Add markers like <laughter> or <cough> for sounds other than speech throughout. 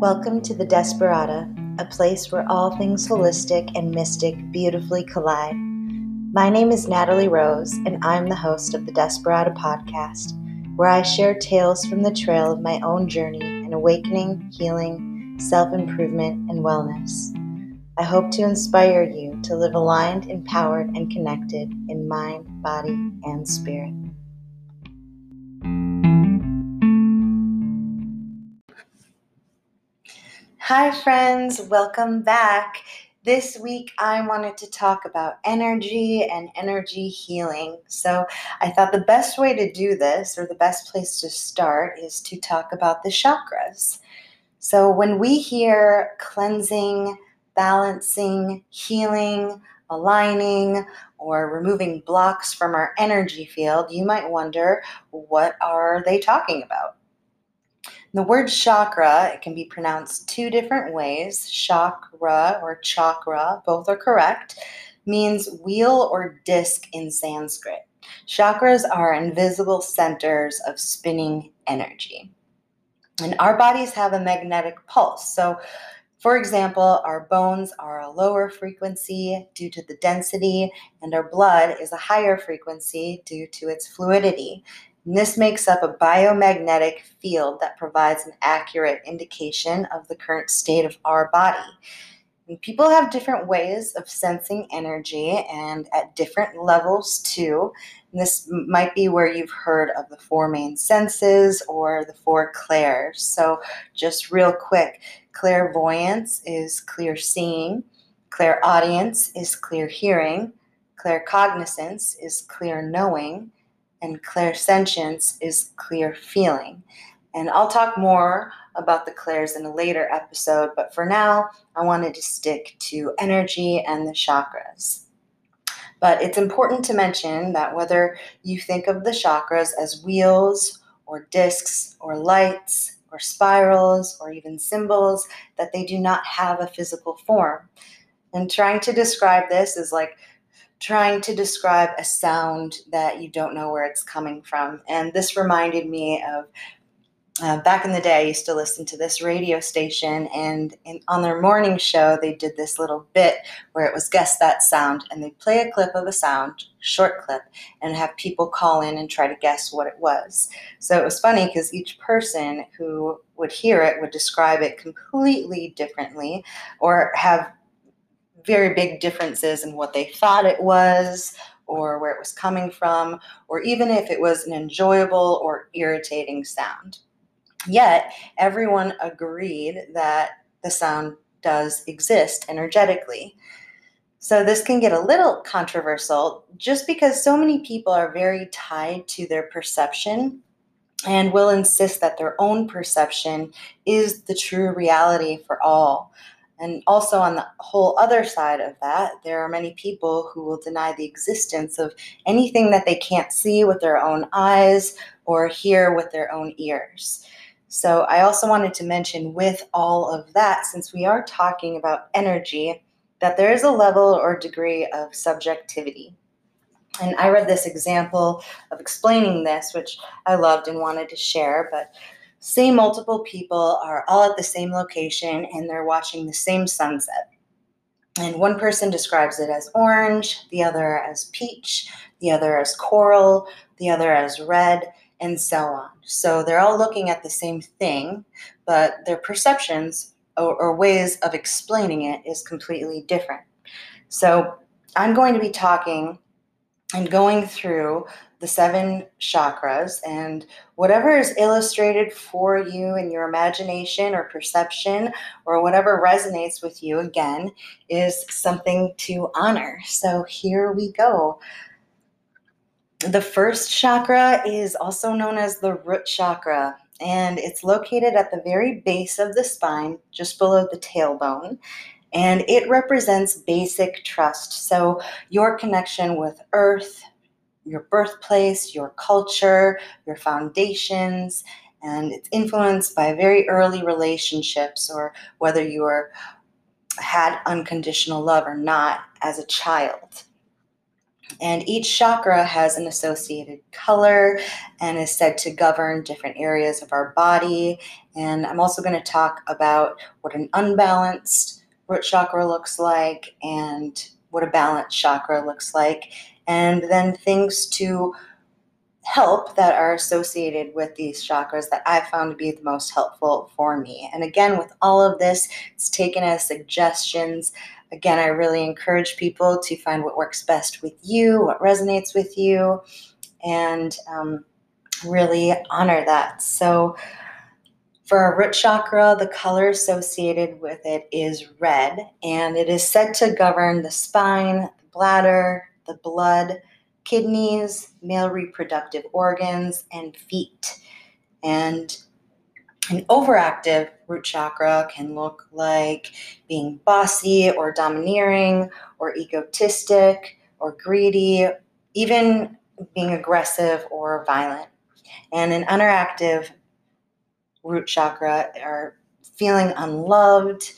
Welcome to the Desperada, a place where all things holistic and mystic beautifully collide. My name is Natalie Rose, and I'm the host of the Desperada podcast, where I share tales from the trail of my own journey in awakening, healing, self improvement, and wellness. I hope to inspire you to live aligned, empowered, and connected in mind, body, and spirit. Hi, friends, welcome back. This week, I wanted to talk about energy and energy healing. So, I thought the best way to do this, or the best place to start, is to talk about the chakras. So, when we hear cleansing, balancing, healing, aligning, or removing blocks from our energy field, you might wonder what are they talking about? The word chakra, it can be pronounced two different ways chakra or chakra, both are correct, means wheel or disc in Sanskrit. Chakras are invisible centers of spinning energy. And our bodies have a magnetic pulse. So, for example, our bones are a lower frequency due to the density, and our blood is a higher frequency due to its fluidity. And this makes up a biomagnetic field that provides an accurate indication of the current state of our body. And people have different ways of sensing energy and at different levels too. And this might be where you've heard of the four main senses or the four clairs. So, just real quick clairvoyance is clear seeing, clairaudience is clear hearing, claircognizance is clear knowing and clairsentience is clear feeling. And I'll talk more about the clairs in a later episode, but for now, I wanted to stick to energy and the chakras. But it's important to mention that whether you think of the chakras as wheels or discs or lights or spirals or even symbols, that they do not have a physical form. And trying to describe this is like trying to describe a sound that you don't know where it's coming from. And this reminded me of uh, back in the day, I used to listen to this radio station, and in, on their morning show, they did this little bit where it was guess that sound, and they play a clip of a sound, short clip, and have people call in and try to guess what it was. So it was funny because each person who would hear it would describe it completely differently, or have very big differences in what they thought it was or where it was coming from, or even if it was an enjoyable or irritating sound. Yet, everyone agreed that the sound does exist energetically. So, this can get a little controversial just because so many people are very tied to their perception and will insist that their own perception is the true reality for all. And also, on the whole other side of that, there are many people who will deny the existence of anything that they can't see with their own eyes or hear with their own ears. So, I also wanted to mention with all of that, since we are talking about energy, that there is a level or degree of subjectivity. And I read this example of explaining this, which I loved and wanted to share, but say multiple people are all at the same location and they're watching the same sunset. And one person describes it as orange, the other as peach, the other as coral, the other as red, and so on. So they're all looking at the same thing, but their perceptions or, or ways of explaining it is completely different. So I'm going to be talking and going through the seven chakras and whatever is illustrated for you in your imagination or perception or whatever resonates with you again is something to honor. So here we go. The first chakra is also known as the root chakra and it's located at the very base of the spine, just below the tailbone. And it represents basic trust. So, your connection with earth, your birthplace, your culture, your foundations, and it's influenced by very early relationships or whether you were had unconditional love or not as a child. And each chakra has an associated color and is said to govern different areas of our body. And I'm also going to talk about what an unbalanced root chakra looks like and what a balanced chakra looks like, and then things to help that are associated with these chakras that I found to be the most helpful for me. And again, with all of this, it's taken as suggestions. Again, I really encourage people to find what works best with you, what resonates with you, and um, really honor that. So, for our root chakra, the color associated with it is red, and it is said to govern the spine, the bladder, the blood, kidneys, male reproductive organs, and feet. And an overactive root chakra can look like being bossy or domineering or egotistic or greedy, even being aggressive or violent. And an underactive root chakra are feeling unloved,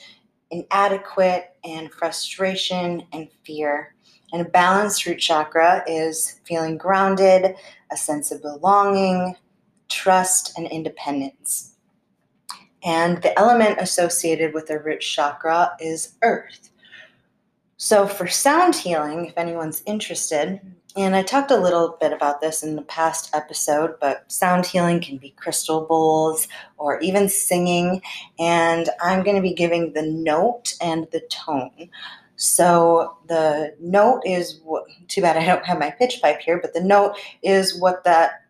inadequate, and frustration and fear. And a balanced root chakra is feeling grounded, a sense of belonging, trust, and independence. And the element associated with the root chakra is earth. So, for sound healing, if anyone's interested, and I talked a little bit about this in the past episode, but sound healing can be crystal bowls or even singing. And I'm going to be giving the note and the tone. So the note is what, too bad I don't have my pitch pipe here, but the note is what that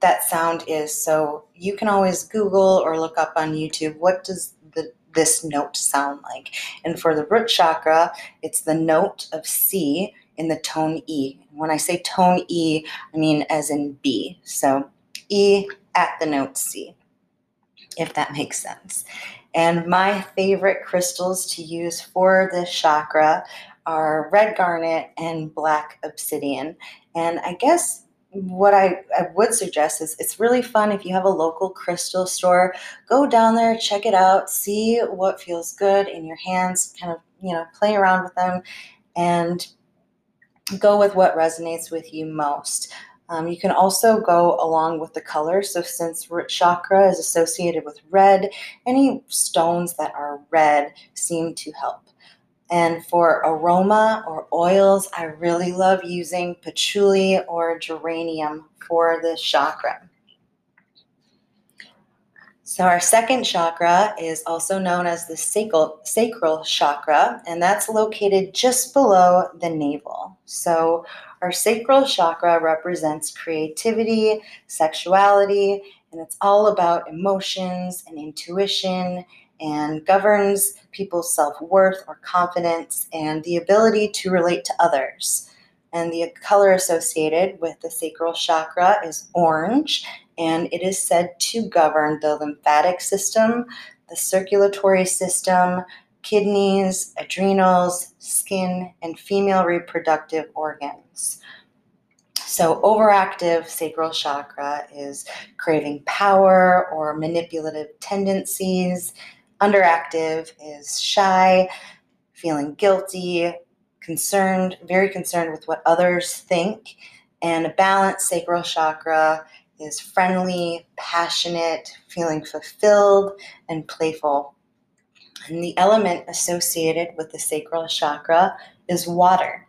that sound is. So you can always Google or look up on YouTube what does the this note sound like. And for the root chakra, it's the note of C in the tone E. When I say tone E, I mean as in B. So E at the note C, if that makes sense. And my favorite crystals to use for this chakra are red garnet and black obsidian. And I guess what I, I would suggest is it's really fun if you have a local crystal store, go down there, check it out, see what feels good in your hands, kind of, you know, play around with them and go with what resonates with you most. Um, you can also go along with the color. So, since root chakra is associated with red, any stones that are red seem to help. And for aroma or oils, I really love using patchouli or geranium for this chakra. So, our second chakra is also known as the sacral, sacral chakra, and that's located just below the navel. So, our sacral chakra represents creativity, sexuality, and it's all about emotions and intuition and governs people's self worth or confidence and the ability to relate to others. And the color associated with the sacral chakra is orange, and it is said to govern the lymphatic system, the circulatory system, kidneys, adrenals, skin, and female reproductive organs. So, overactive sacral chakra is craving power or manipulative tendencies. Underactive is shy, feeling guilty, concerned, very concerned with what others think. And a balanced sacral chakra is friendly, passionate, feeling fulfilled, and playful. And the element associated with the sacral chakra is water.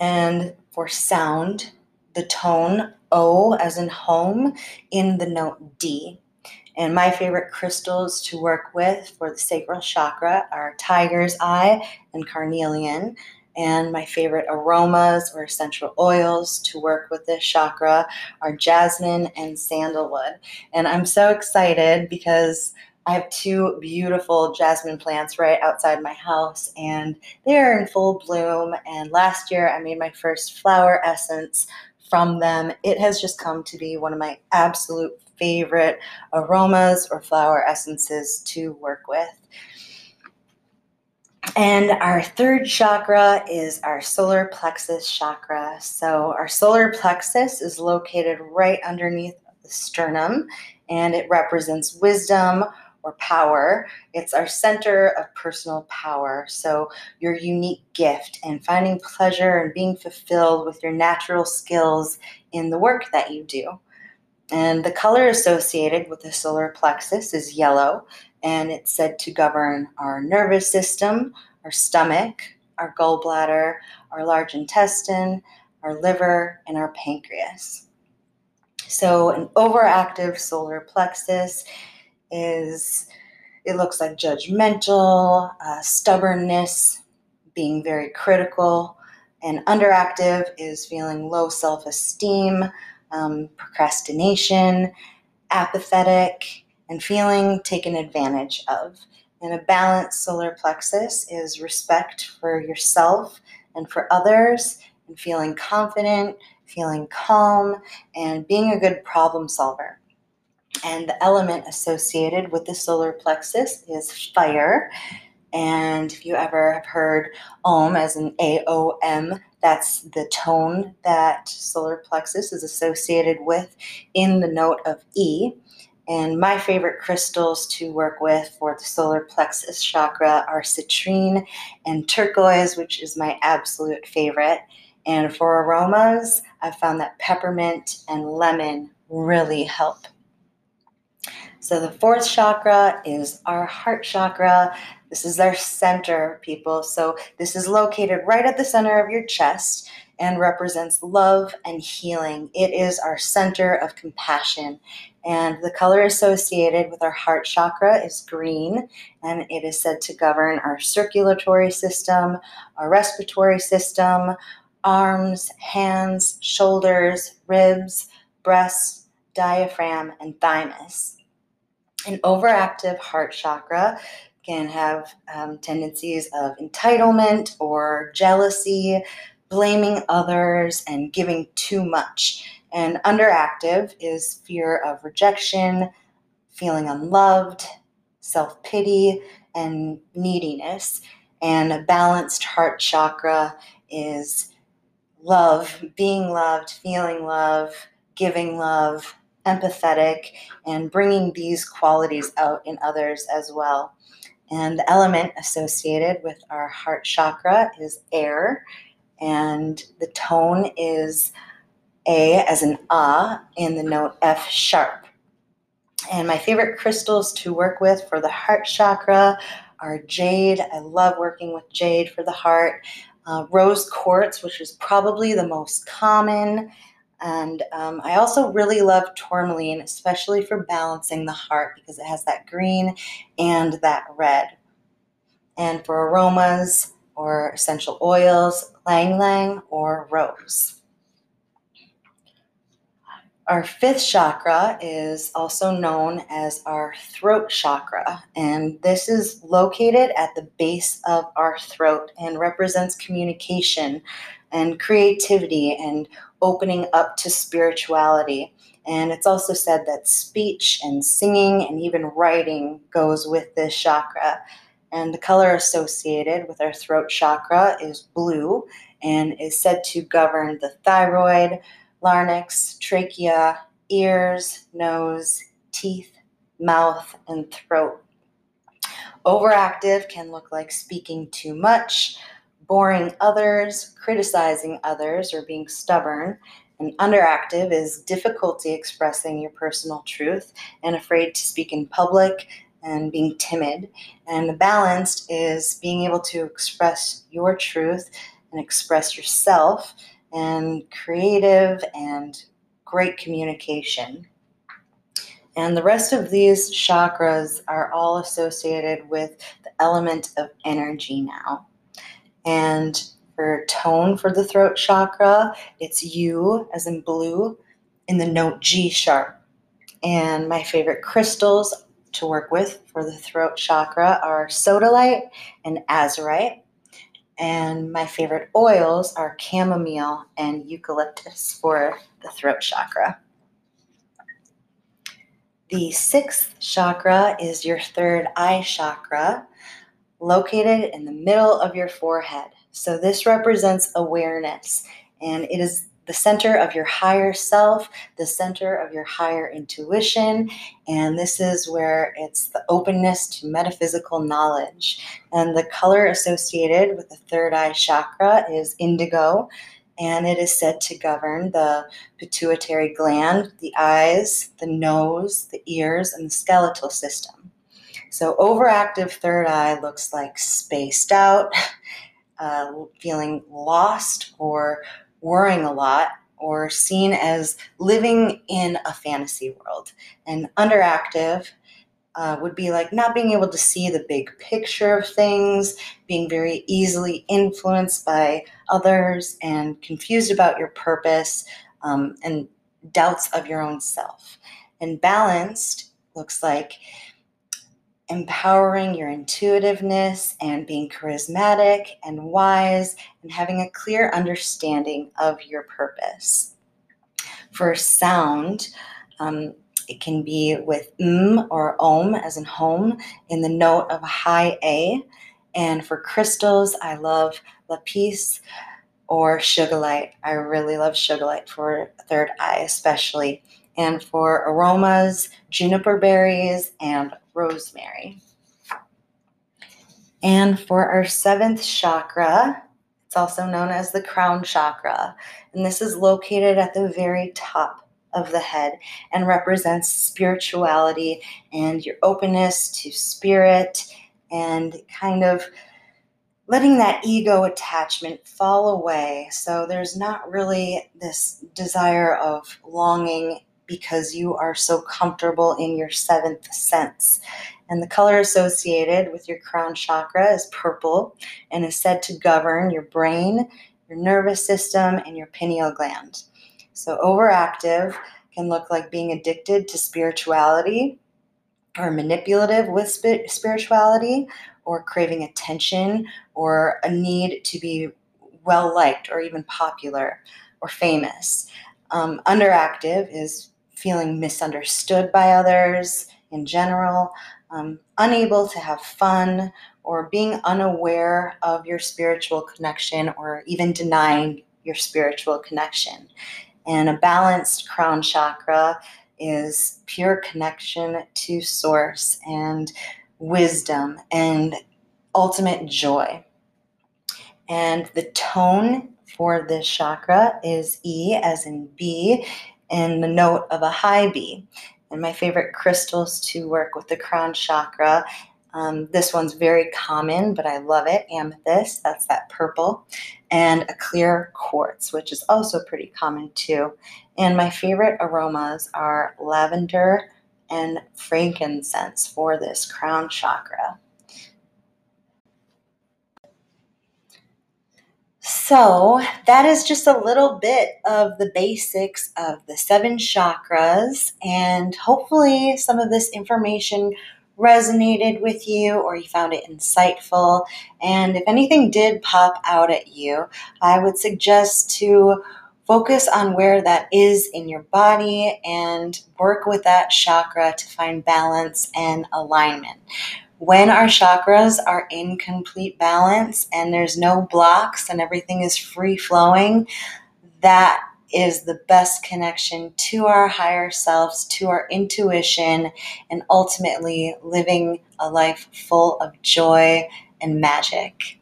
And for sound, the tone O as in home in the note D. And my favorite crystals to work with for the sacral chakra are tiger's eye and carnelian. And my favorite aromas or essential oils to work with this chakra are jasmine and sandalwood. And I'm so excited because I have two beautiful jasmine plants right outside my house, and they're in full bloom. And last year, I made my first flower essence from them. It has just come to be one of my absolute favorite aromas or flower essences to work with. And our third chakra is our solar plexus chakra. So, our solar plexus is located right underneath the sternum and it represents wisdom or power. It's our center of personal power. So, your unique gift and finding pleasure and being fulfilled with your natural skills in the work that you do. And the color associated with the solar plexus is yellow, and it's said to govern our nervous system, our stomach, our gallbladder, our large intestine, our liver, and our pancreas. So, an overactive solar plexus is, it looks like judgmental, uh, stubbornness, being very critical, and underactive is feeling low self esteem, um, procrastination, apathetic, and feeling taken advantage of. And a balanced solar plexus is respect for yourself and for others, and feeling confident, feeling calm, and being a good problem solver. And the element associated with the solar plexus is fire. And if you ever have heard Om as an A O M, that's the tone that solar plexus is associated with in the note of E. And my favorite crystals to work with for the solar plexus chakra are citrine and turquoise, which is my absolute favorite. And for aromas, I found that peppermint and lemon really help. So the fourth chakra is our heart chakra. This is our center, people. So this is located right at the center of your chest and represents love and healing. It is our center of compassion. And the color associated with our heart chakra is green, and it is said to govern our circulatory system, our respiratory system, arms, hands, shoulders, ribs, breasts, diaphragm, and thymus. An overactive heart chakra can have um, tendencies of entitlement or jealousy, blaming others, and giving too much. And underactive is fear of rejection, feeling unloved, self pity, and neediness. And a balanced heart chakra is love, being loved, feeling love, giving love, empathetic, and bringing these qualities out in others as well. And the element associated with our heart chakra is air, and the tone is A as an Ah in the note F sharp. And my favorite crystals to work with for the heart chakra are jade. I love working with jade for the heart uh, rose quartz, which is probably the most common. And um, I also really love tourmaline, especially for balancing the heart because it has that green and that red. And for aromas or essential oils, ylang ylang or rose. Our fifth chakra is also known as our throat chakra, and this is located at the base of our throat and represents communication and creativity and opening up to spirituality. And it's also said that speech and singing and even writing goes with this chakra. And the color associated with our throat chakra is blue and is said to govern the thyroid larynx, trachea, ears, nose, teeth, mouth, and throat. Overactive can look like speaking too much, boring others, criticizing others, or being stubborn. And underactive is difficulty expressing your personal truth and afraid to speak in public and being timid. And balanced is being able to express your truth and express yourself and creative and great communication. And the rest of these chakras are all associated with the element of energy now. And for tone for the throat chakra, it's U as in blue in the note G sharp. And my favorite crystals to work with for the throat chakra are sodalite and azurite. And my favorite oils are chamomile and eucalyptus for the throat chakra. The sixth chakra is your third eye chakra, located in the middle of your forehead. So, this represents awareness, and it is the center of your higher self, the center of your higher intuition. And this is where it's the openness to metaphysical knowledge. And the color associated with the third eye chakra is indigo. And it is said to govern the pituitary gland, the eyes, the nose, the ears, and the skeletal system. So, overactive third eye looks like spaced out, <laughs> uh, feeling lost or worrying a lot or seen as living in a fantasy world. And underactive uh, would be like not being able to see the big picture of things, being very easily influenced by others, and confused about your purpose um, and doubts of your own self. And balanced looks like empowering your intuitiveness and being charismatic and wise and having a clear understanding of your purpose. For sound, um, it can be with m or om as in home in the note of a high A. And for crystals, I love lapis or sugilite. I really love sugilite for third eye, especially. And for aromas, juniper berries and rosemary. And for our seventh chakra, it's also known as the crown chakra. And this is located at the very top of the head and represents spirituality and your openness to spirit and kind of letting that ego attachment fall away. So there's not really this desire of longing because you are so comfortable in your seventh sense. And the color associated with your crown chakra is purple and is said to govern your brain, your nervous system, and your pineal gland. So, overactive can look like being addicted to spirituality or manipulative with spirituality or craving attention or a need to be well liked or even popular or famous. Um, underactive is feeling misunderstood by others in general, um, unable to have fun, or being unaware of your spiritual connection, or even denying your spiritual connection. And a balanced crown chakra is pure connection to source and wisdom and ultimate joy. And the tone for this chakra is E as in B and the note of a high B. And my favorite crystals to work with the crown chakra. Um, this one's very common, but I love it. Amethyst, that's that purple, and a clear quartz, which is also pretty common too. And my favorite aromas are lavender and frankincense for this crown chakra. So, that is just a little bit of the basics of the seven chakras, and hopefully, some of this information resonated with you or you found it insightful. And if anything did pop out at you, I would suggest to focus on where that is in your body and work with that chakra to find balance and alignment when our chakras are in complete balance and there's no blocks and everything is free flowing, that is the best connection to our higher selves, to our intuition, and ultimately living a life full of joy and magic.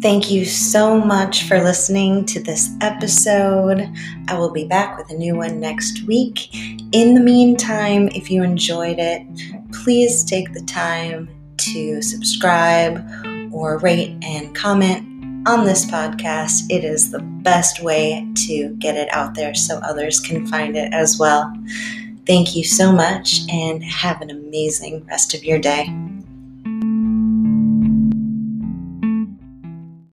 Thank you so much for listening to this episode. I will be back with a new one next week. In the meantime, if you enjoyed it, please take the time to subscribe or rate and comment on this podcast. It is the best way to get it out there so others can find it as well. Thank you so much and have an amazing rest of your day.